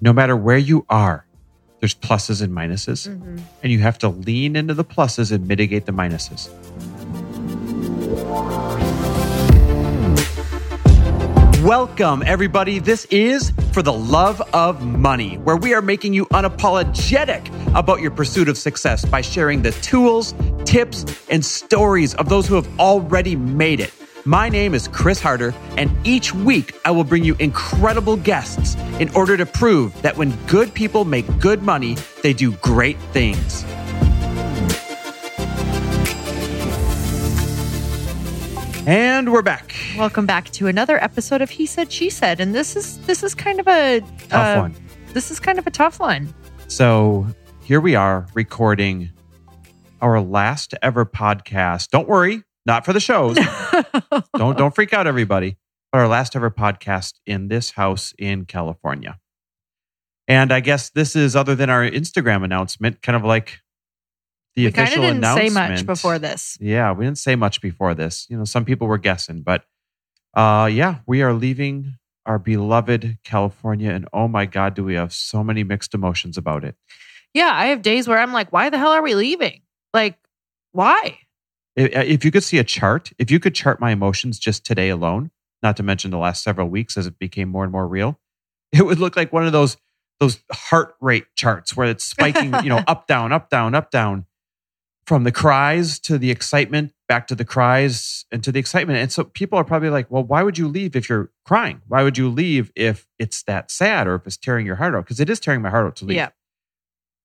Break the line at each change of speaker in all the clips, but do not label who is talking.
no matter where you are, there's pluses and minuses,
Mm-hmm.
and you have to lean into the pluses and mitigate the minuses. Welcome, everybody. This is For the Love of Money, where we are making you unapologetic about your pursuit of success by sharing the tools, tips, and stories of those who have already made it. My name is Chris Harder, and each week I will bring you incredible guests in order to prove that when good people make good money, they do great things. And we're back.
Welcome back to another episode of He Said She Said, and this is this is kind of a
Tough
uh,
one.
This is kind of a tough one.
So here we are recording our last ever podcast. Don't worry, not for the shows. don't don't freak out, everybody. But our last ever podcast in this house in California. And I guess this is other than our Instagram announcement, kind of like the
we
official
didn't say
announcement.
much before this.
Yeah, we didn't say much before this. You know, some people were guessing, but uh yeah, we are leaving our beloved California and oh my god, do we have so many mixed emotions about it.
Yeah, I have days where I'm like, why the hell are we leaving? Like, why?
If you could see a chart, if you could chart my emotions just today alone, not to mention the last several weeks as it became more and more real, it would look like one of those those heart rate charts where it's spiking, you know, up down, up down, up down from the cries to the excitement, back to the cries and to the excitement. And so people are probably like, "Well, why would you leave if you're crying? Why would you leave if it's that sad or if it's tearing your heart out?" Because it is tearing my heart out to leave.
Yeah.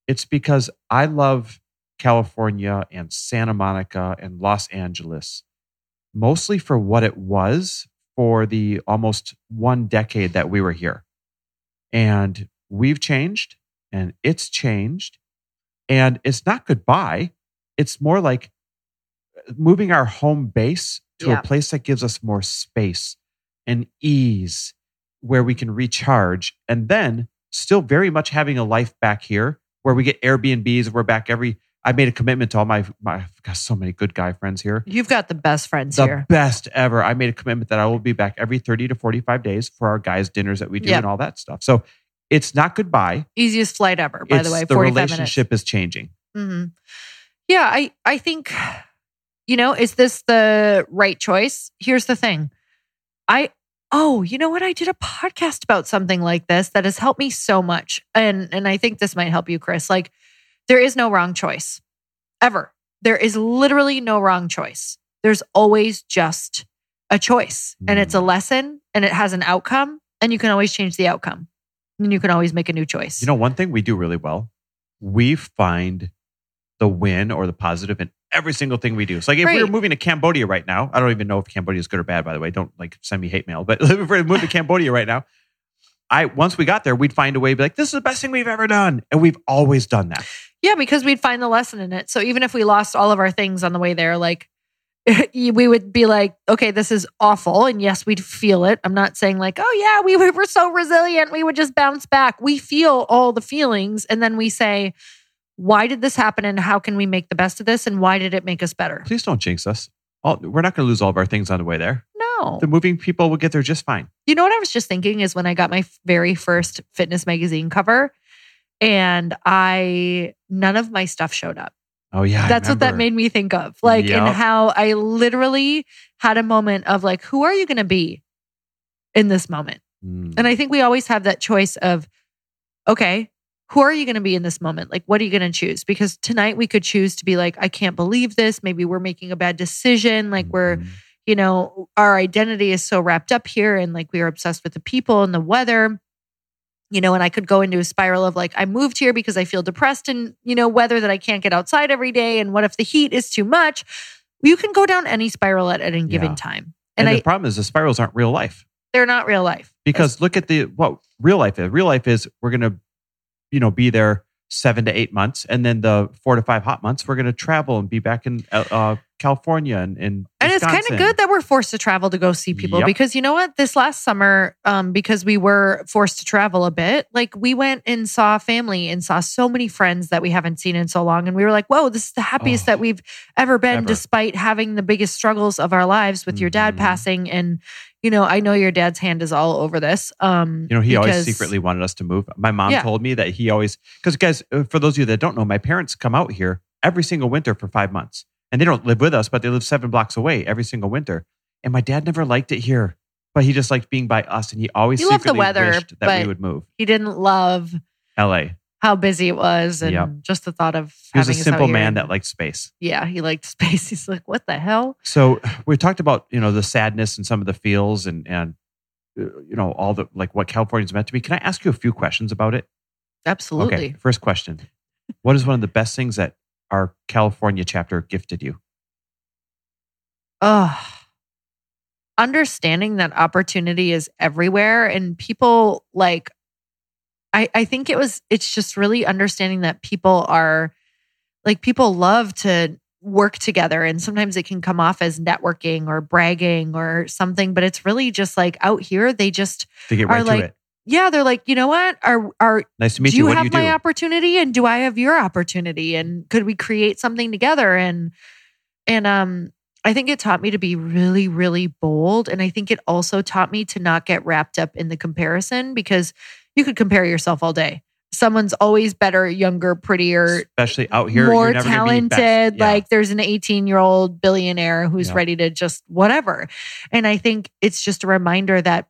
It's because I love California and Santa Monica and Los Angeles, mostly for what it was for the almost one decade that we were here. And we've changed and it's changed. And it's not goodbye, it's more like uh, moving our home base to
Yeah.
a place that gives us more space and ease where we can recharge and then still very much having a life back here where we get Airbnbs. We're back every. I made a commitment to all my my. I've got so many good guy friends here.
You've got the best friends
The
here.
best ever. I made a commitment that I will be back every thirty to forty five days for our guys' dinners that we do
Yeah.
and all that stuff. So it's not goodbye.
Easiest flight ever, by
it's
the way.
the
45 minutes.
relationship is changing.
hmm Yeah, I I think you know, is this the right choice? Here's the thing. I oh, you know what? I did a podcast about something like this that has helped me so much. And and I think this might help you, Chris. Like there is no wrong choice. Ever. There is literally no wrong choice. There's always just a choice. And it's a
Mm.
lesson and it has an outcome and you can always change the outcome. And you can always make a new choice.
You know, one thing we do really well, we find the win or the positive in every single thing we do. So like if we were
Right.
moving to Cambodia right now, I don't even know if Cambodia is good or bad, by the way. Don't like send me hate mail. But if we were moving to Cambodia right now, I once we got there, we'd find a way to be like, this is the best thing we've ever done. And we've always done that.
Yeah, because we'd find the lesson in it. So even if we lost all of our things on the way there, like we would be like, okay, this is awful. And yes, we'd feel it. I'm not saying like, oh, yeah, we were, so resilient. We would just bounce back. We feel all the feelings. And then we say, why did this happen? And how can we make the best of this? And why did it make us better?
Please don't jinx us. All, we're not going to lose all of our things on the way there.
No.
The moving people will get there just fine.
You know what I was just thinking is when I got my very first fitness magazine cover and I, none of my stuff showed up.
Oh, yeah.
That's what that made me think of. Like, and how I literally had a moment of like, who are you going to be in this moment?
Mm.
And I think we always have that choice of, okay, who are you going to be in this moment? Like, what are you going to choose? Because tonight we could choose to be like, I can't believe this. Maybe we're making a bad decision. Like, we're,
Mhm.
You know, our identity is so wrapped up here and like we are obsessed with the people and the weather. You know, and I could go into a spiral of like, I moved here because I feel depressed and, you know, weather that I can't get outside every day. And what if the heat is too much? You can go down any spiral at any given
Yeah.
time.
And,
And,
the
I,
problem is the spirals aren't real life.
they're not real life.
because look at the what real life is. Real life is we're gonna, you know, be there seven to eight months, and then the four to five hot months we're gonna travel and be back in uh, uh, California and and,
And it's kind of good that we're forced to travel to go see people
Yep.
because you know what? This last summer, um, because we were forced to travel a bit, like we went and saw family and saw so many friends that we haven't seen in so long. And we were like, whoa, this is the happiest
Oh,
that we've ever been,
ever.
despite having the biggest struggles of our lives with your dad
Mhm.
passing. And, you know, I know your dad's hand is all over this. Um,
You know, he always secretly wanted us to move. My mom
Yeah.
told me that he always, because guys, uh, for those of you that don't know, my parents come out here every single winter for five months. And they don't live with us, but they live seven blocks away every single winter. And my dad never liked it here, but he just liked being by us. And he always
He loved the
secretly
weather,
wished that
but-
we would move.
He didn't love
LA.
how busy it was and
Yep.
just the thought of
He was a simple man that liked space.
yeah, he liked space. He's like, what the hell?
So we talked about, you know, the sadness and some of the feels and, and, uh, you know, all the, like what California's meant to be. Can I ask you a few questions about it?
Absolutely.
Okay. First question. What is one of the best things that our California chapter gifted you?
Ugh. Understanding that opportunity is everywhere and people like I I think it was it's just really understanding that people are like people love to work together and sometimes it can come off as networking or bragging or something but it's really just like out here they just
To get
Are
right
like,
it.
Yeah they're like you know what are are
Nice to meet
do
you.
you
What do
have
you do?
my opportunity and do I have your opportunity and could we create something together and and um I think it taught me to be really really bold and I think it also taught me to not get wrapped up in the comparison because you could compare yourself all day. Someone's always better, younger, prettier,
Especially out here,
more
you're never gonna be best.
talented.
Yeah.
Like there's an 18 year old billionaire who's
Yeah.
ready to just whatever. And I think it's just a reminder that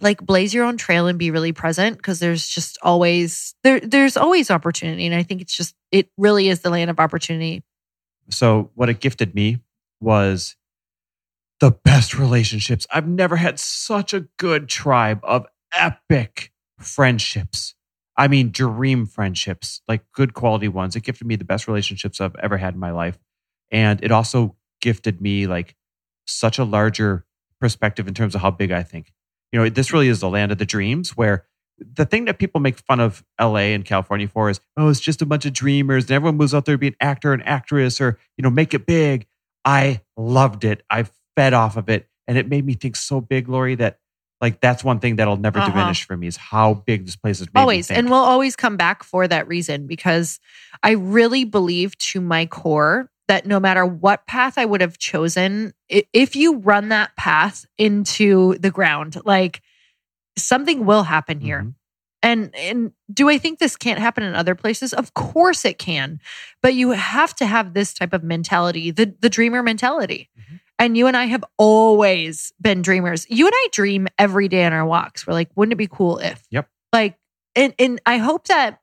like blaze your own trail and be really present because there's just always there there's always opportunity. And I think it's just it really is the land of opportunity.
So what it gifted me was the best relationships. I've never had such a good tribe of epic friendships. I mean, dream friendships, like good quality ones. It gifted me the best relationships I've ever had in my life. And it also gifted me like such a larger perspective in terms of how big I think. You know, this really is the land of the dreams where the thing that people make fun of LA and California for is, oh, it's just a bunch of dreamers and everyone moves out there to be an actor and actress or, you know, make it big. I loved it. I fed off of it. And it made me think so big, Lori, that like that's one thing that'll never
Uh-huh.
diminish for me is how big this place is.
Always. And we'll always come back for that reason because I really believe to my core that no matter what path I would have chosen, if you run that path into the ground, like something will happen here.
Mhm.
And and do I think this can't happen in other places? Of course it can. But you have to have this type of mentality, the the dreamer mentality.
Mhm.
And you and I have always been dreamers. You and I dream every day on our walks. We're like, wouldn't it be cool if?
Yep.
Like and and I hope that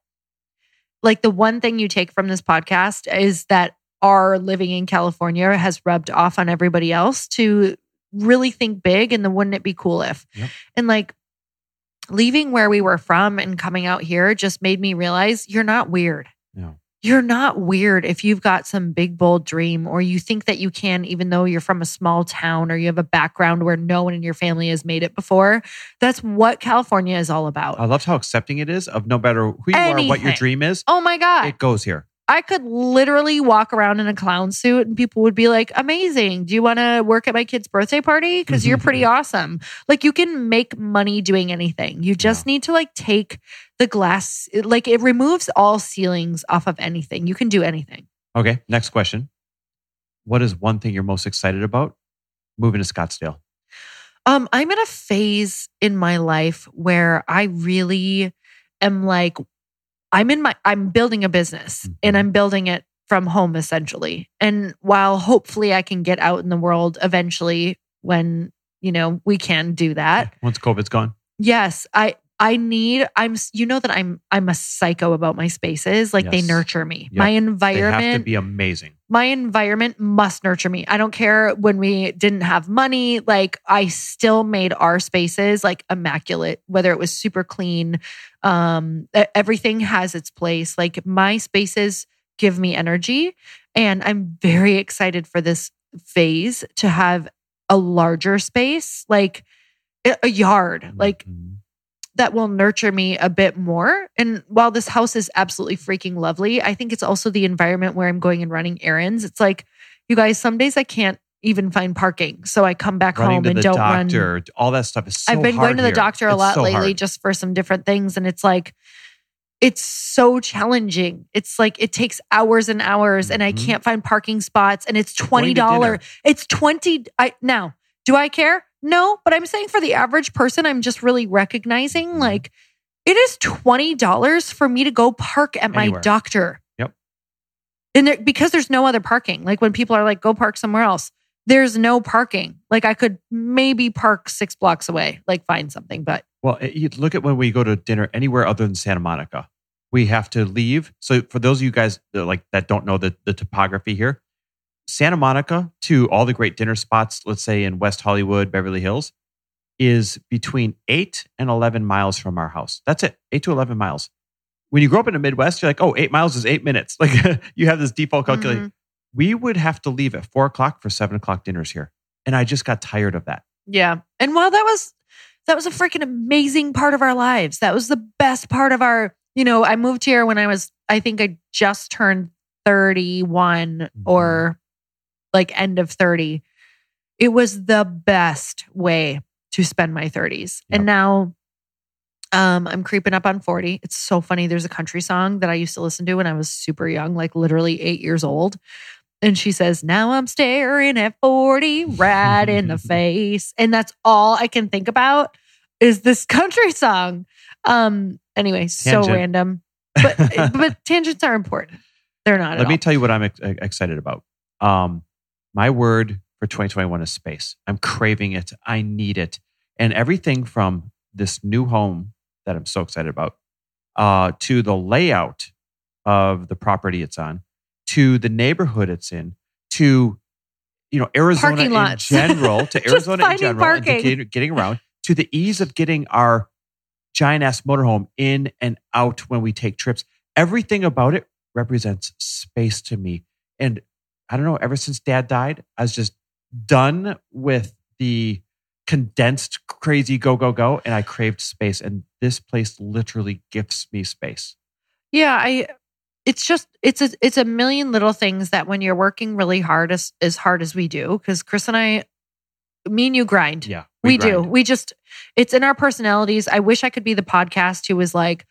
like the one thing you take from this podcast is that our living in California has rubbed off on everybody else to really think big and the wouldn't it be cool if?
Yep.
And like leaving where we were from and coming out here just made me realize you're not weird.
No.
You're not weird if you've got some big, bold dream or you think that you can, even though you're from a small town or you have a background where no one in your family has made it before. That's what California is all about.
I loved how accepting it is of no matter who you are, what your dream is,
oh my God.
it goes here.
I could literally walk around in a clown suit and people would be like, amazing. Do you want to work at my kid's birthday party? Because you're pretty awesome. Like you can make money doing anything. You just need to like take the glass, like it removes all ceilings off of anything. You can do anything.
Okay, next question. What is one thing you're most excited about moving to Scottsdale?
Um, I'm in a phase in my life where I really am like, I'm in my, I'm building a business and
Mhm.
I'm building it from home essentially. And while hopefully I can get out in the world eventually when, you know, we can do that.
Once COVID's gone.
Yes, I, I need, I'm, you know, that I'm, I'm a psycho about my spaces. Like they nurture me.
Yep.
My
They
environment
have to be amazing.
my environment must nurture me. I don't care when we didn't have money, like I still made our spaces like immaculate, whether it was super clean. Um everything has its place. Like my spaces give me energy and I'm very excited for this phase to have a larger space, like a- yard, like
Mhm.
That will nurture me a bit more. And while this house is absolutely freaking lovely, I think it's also the environment where I'm going and running errands. It's like You guys, some days I can't even find parking. So I come back
Running
home and don't run.
all that stuff is so
I've been going to the
here.
doctor a
It's
lot
so
lately
hard.
just for some different things. And it's like, it's so challenging. It's like it takes hours and hours, and I
Mhm.
can't find parking spots. And it's twenty dollars. It's twenty. I now do I care? No, but I'm saying for the average person, I'm just really recognizing
Mhm.
like it is twenty dollars for me to go park at my
Anywhere.
doctor.
Yep.
And there, because there's no other parking. Like when people are like, go park somewhere else. There's no parking. Like I could maybe park six blocks away, like find something, but
Well, it- you look at when we go to dinner anywhere other than Santa Monica, we have to leave. So for those of you guys that like that don't know the, the topography here, Santa Monica to all the great dinner spots, let's say in West Hollywood, Beverly Hills, is between eight and 11 miles from our house. That's it, eight to 11 miles. When you grow up in the Midwest, you're like, oh, eight miles is eight minutes. Like you have this default calculation.
Mhm.
We would have to leave at four o'clock for seven o'clock dinners here. And I just got tired of that.
Yeah. And while that was that was a freaking amazing part of our lives. That was the best part of our, you know, I moved here when I was I think I just turned 31 or like end of 30. It was the best way to spend my 30s.
Yep.
And now um I'm creeping up on 40. It's so funny. There's a country song that I used to listen to when I was super young, like literally 8 years old. And she says, Now I'm staring at 40 right in the face. And that's all I can think about is this country song. Um, anyway, so random. But but tangents are important. They're not
Let me
all.
tell you what I'm ex- excited about. Um, my word for 2021 is space. I'm craving it. I need it. And everything from this new home that I'm so excited about uh, to the layout of the property it's on to the neighborhood it's in to you know Arizona in general to Arizona in general and
parking.
getting, getting around to the ease of getting our giant ass motorhome in and out when we take trips. Everything about it represents space to me. And I don't know, ever since dad died, I was just done with the condensed crazy go, go, go. And I craved space. And this place literally gifts me space.
Yeah, I it's just it's a it's a million little things that when you're working really hard as as hard as we do, because Chris and I me and you grind.
Yeah.
We, do.
grind.
We just, it's in our personalities. I wish I could be the podcast who was like,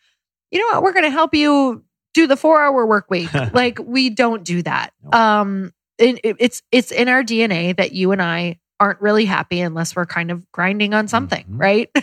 you know what, we're going to help you do the four hour work week. like we don't do that. Um, it, it- it's it's in our DNA that you and I aren't really happy unless we're kind of grinding on something,
Mhm.
right?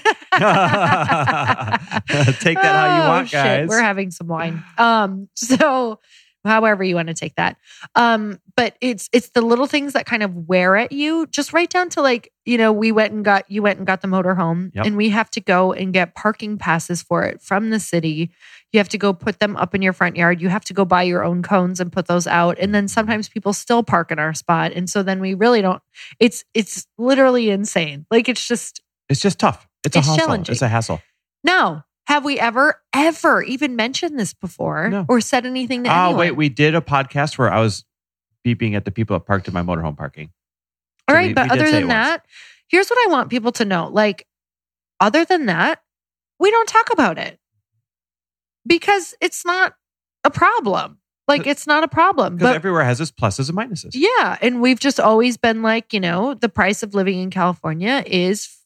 Take that how you
Oh,
want,
shit.
guys.
We're having some wine. Um, so however you want to take that. Um, but it's it's the little things that kind of wear at you, just right down to like, you know, we went and got you went and got the motorhome
Yep.
and we have to go and get parking passes for it from the city. You have to go put them up in your front yard. You have to go buy your own cones and put those out. And then sometimes people still park in our spot. And so then we really don't it's it's literally insane. Like it's just
It's just tough. It's,
It's
a hassle. It's a hassle.
no. Have we ever, ever even mentioned this before
No.
or said anything to
Oh,
anyone?
wait. We did a podcast where I was beeping at the people that parked in my motorhome parking.
All
So
right,
we-
but
we
other than
it once.
that, here's what I want people to know. Like, other than that, we don't talk about it because it's not a problem. Like, it's not a problem.
Because everywhere has its pluses and minuses.
yeah, and we've just always been like, you know, the price of living in California is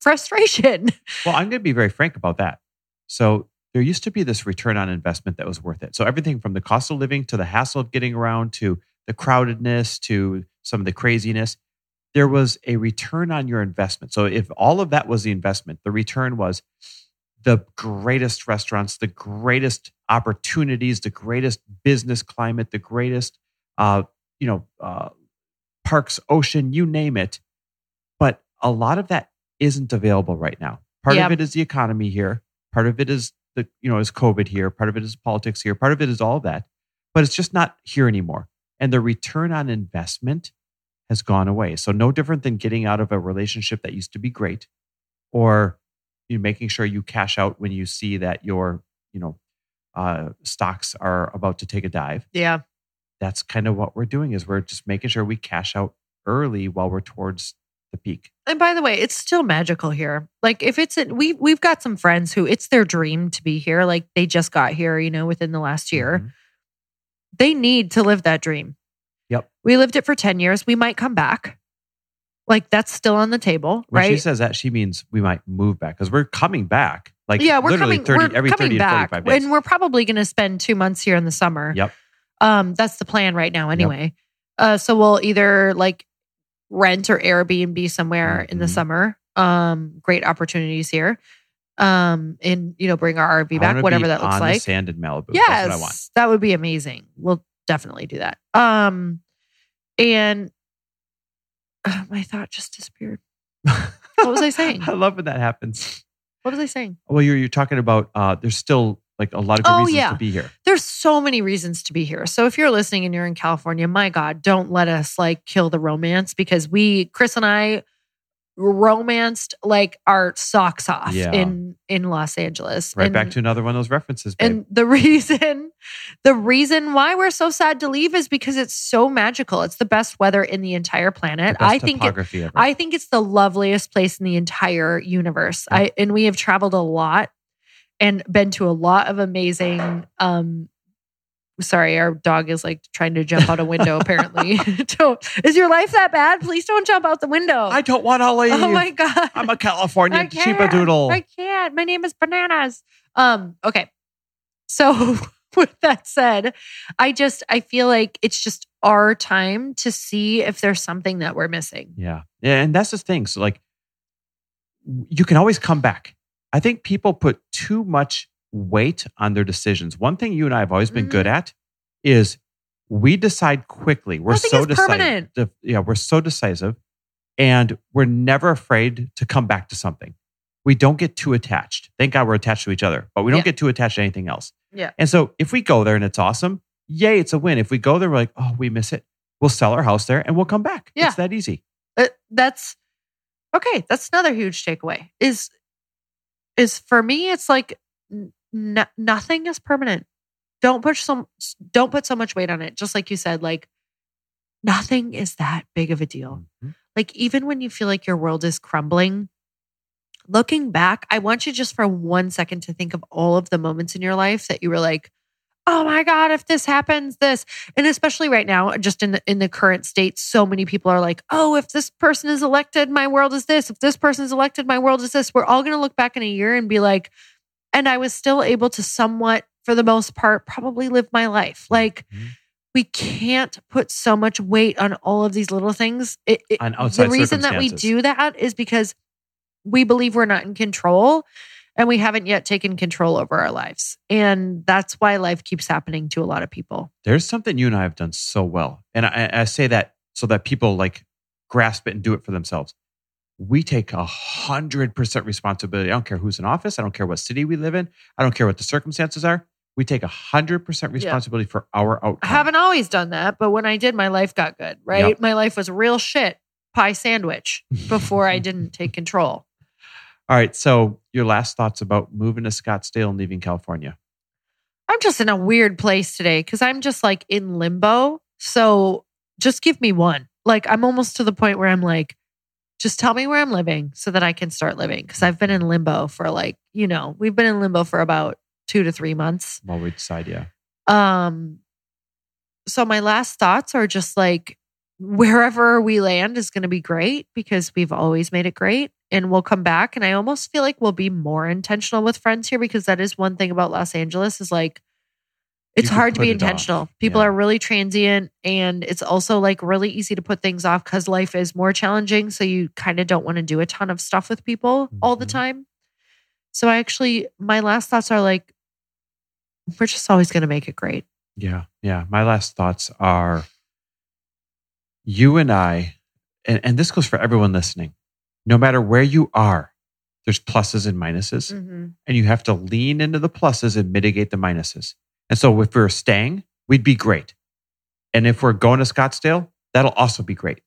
frustration.
Well, I'm going to be very frank about that. So there used to be this return on investment that was worth it. So everything from the cost of living to the hassle of getting around to the crowdedness to some of the craziness, there was a return on your investment. So if all of that was the investment, the return was the greatest restaurants, the greatest opportunities, the greatest business climate, the greatest, uh, you know, uh, parks, ocean, you name it. But a lot of that isn't available right now. Part
Yeah.
of it is the economy here. Part of it is the, you know, is COVID here. Part of it is politics here. Part of it is all that. But it's just not here anymore. And the return on investment has gone away. So no different than getting out of a relationship that used to be great or you know, making sure you cash out when you see that your, you know, uh, stocks are about to take a dive.
Yeah.
That's kind of what we're doing is we're just making sure we cash out early while we're towards the peak.
And by the way, it's still magical here. Like if it's in, we we've got some friends who it's their dream to be here. Like they just got here, you know, within the last year.
Mhm.
They need to live that dream.
Yep.
We lived it for 10 years. We might come back. Like that's still on the table,
When
right?
she says that, she means we might move back because we're coming back. Like
yeah, we're coming.
30,
we're
every
coming
30
back,
to 45 days.
and we're probably going to spend two months here in the summer.
Yep.
Um, that's the plan right now, anyway. Uh, so we'll either like rent or Airbnb somewhere in the
Mhm.
summer. Um, great opportunities here. Um, and you know, bring our RV back, whatever that looks
on the
like.
sand in Malibu.
Yes,
That's what I want.
that would be amazing. We'll definitely do that. Um, and uh, my thought just disappeared. What was I saying?
I love when that happens.
What was I saying?
Well, you're, you're talking about uh, there's still like a lot of good
Oh,
reasons
yeah.
to be here.
there's so many reasons to be here. So if you're listening and you're in California, my God, don't let us like kill the romance because we, Chris and I, romanced like our socks off
Yeah.
in in Los Angeles.
Right
and,
back to another one of those references, babe.
and the reason the reason why we're so sad to leave is because it's so magical. It's the best weather in the entire planet.
The
I think it. I think it's the loveliest place in the entire universe. I and we have traveled a lot and been to a lot of amazing um sorry, our dog is like trying to jump out a window apparently. don't is your life that bad? Please don't jump out the window.
I don't want to leave.
oh my god.
I'm a California doodle.
I can't. My name is Bananas. Um, okay. So with that said, I just I feel like it's just our time to see if there's something that we're missing.
Yeah. Yeah. And that's the thing. So, like, you can always come back. I think people put too much weight on their decisions. One thing you and I have always been good at is we decide quickly. We're
Nothing
so decisive. Yeah, we're so decisive and we're never afraid to come back to something. We don't get too attached. Thank God we're attached to each other, but we don't
Yeah.
get too attached to anything else.
Yeah.
And so if we go there and it's awesome, yay, it's a win. If we go there, we're like, oh, we miss it. We'll sell our house there and we'll come back.
Yeah.
It's that easy.
Uh, that's okay. That's another huge takeaway. Is is for me, it's like n- nothing is permanent. Don't push some. Don't put so much weight on it. Just like you said, like nothing is that big of a deal.
Mhm.
Like even when you feel like your world is crumbling, looking back, I want you just for one second to think of all of the moments in your life that you were like, "Oh my god, if this happens, this." And especially right now, just in the in the current state, so many people are like, "Oh, if this person is elected, my world is this. If this person is elected, my world is this." We're all going to look back in a year and be like, "And I was still able to somewhat for the most part probably live my life." Like
Mhm.
we can't put so much weight on all of these little things. It, it- the reason that we do that is because we believe we're not in control and we haven't yet taken control over our lives. And that's why life keeps happening to a lot of people.
There's something you and I have done so well. And I, I say that so that people like grasp it and do it for themselves. We take a hundred percent responsibility. I don't care who's in office. I don't care what city we live in. I don't care what the circumstances are. We take a hundred percent responsibility for our outcome.
I haven't always done that, but when I did, my life got good, right?
Yep.
My life was real shit pie sandwich before I didn't take control.
All right. So your last thoughts about moving to Scottsdale and leaving California.
I'm just in a weird place today because I'm just like in limbo. So just give me one. Like I'm almost to the point where I'm like, just tell me where I'm living so that I can start living. Cause I've been in limbo for like, you know, we've been in limbo for about two to three months.
While we decide, yeah.
Um, so my last thoughts are just like wherever we land is going to be great because we've always made it great and we'll come back and I almost feel like we'll be more intentional with friends here because that is one thing about Los Angeles is like it's hard to be
it off.
intentional. People
Yeah.
are really transient and it's also like really easy to put things off cuz life is more challenging so you kind of don't want to do a ton of stuff with people all the
Mhm.
time. So I actually my last thoughts are like we're just always going to make it great.
Yeah. Yeah. My last thoughts are you and I, and, and this goes for everyone listening, no matter where you are, there's pluses and minuses,
Mm-hmm.
and you have to lean into the pluses and mitigate the minuses. And so if we're staying, we'd be great. And if we're going to Scottsdale, that'll also be great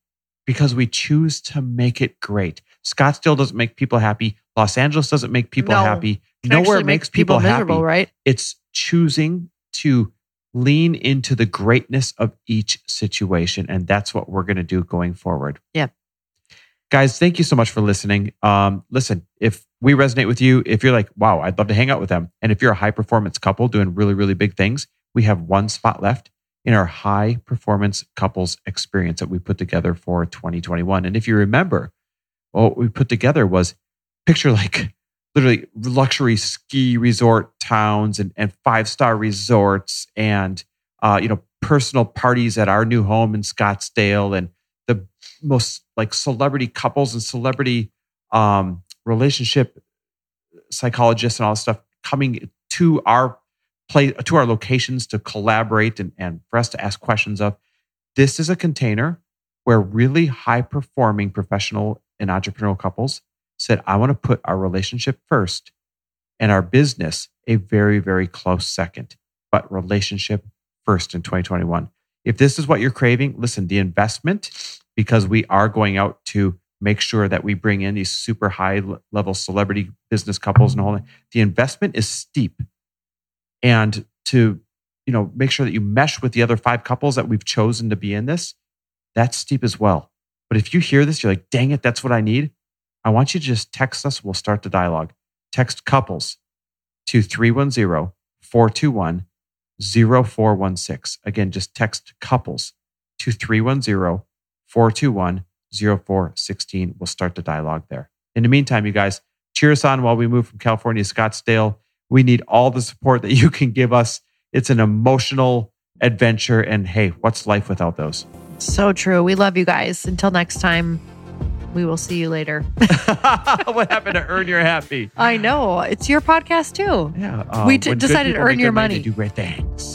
because we choose to make it great. Scottsdale doesn't make people happy. Los Angeles doesn't make people
No.
happy.
Can
Nowhere
actually
makes people, happy
miserable, right?
it's choosing to lean into the greatness of each situation and that's what we're going to do going forward
Yeah.
Guys thank you so much for listening um, listen if we resonate with you if you're like wow i'd love to hang out with them and if you're a high performance couple doing really really big things we have one spot left in our high performance couples experience that we put together for 2021. And if you remember, what we put together was picture like literally luxury ski resort towns and, and five star resorts and uh, you know personal parties at our new home in Scottsdale and most like celebrity couples and celebrity um, relationship psychologists and all this stuff coming to our play to our locations to collaborate and, and for us to ask questions of. This is a container where really high performing professional and entrepreneurial couples said, I want to put our relationship first and our business a very, very close second, but relationship first in 2021. If this is what you're craving, listen, the investment, because we are going out to make sure that we bring in these super high level celebrity business couples and all that, the investment is steep. And to, you know, make sure that you mesh with the other five couples that we've chosen to be in this, that's steep as well. But if you hear this, you're like, dang it, that's what I need. I want you to just text us. We'll start the dialogue. Text couples to 310 421 0416. Again, just text couples to 310 421 0416. We'll start the dialogue there. In the meantime, you guys, cheer us on while we move from California to Scottsdale. We need all the support that you can give us. It's an emotional adventure. And hey, what's life without those?
So true. We love you guys. Until next time, we will see you later.
what happened to Earn Your Happy?
I know. It's your podcast too.
Yeah. uh,
We d- decided to earn your
money,
money.
Do great things.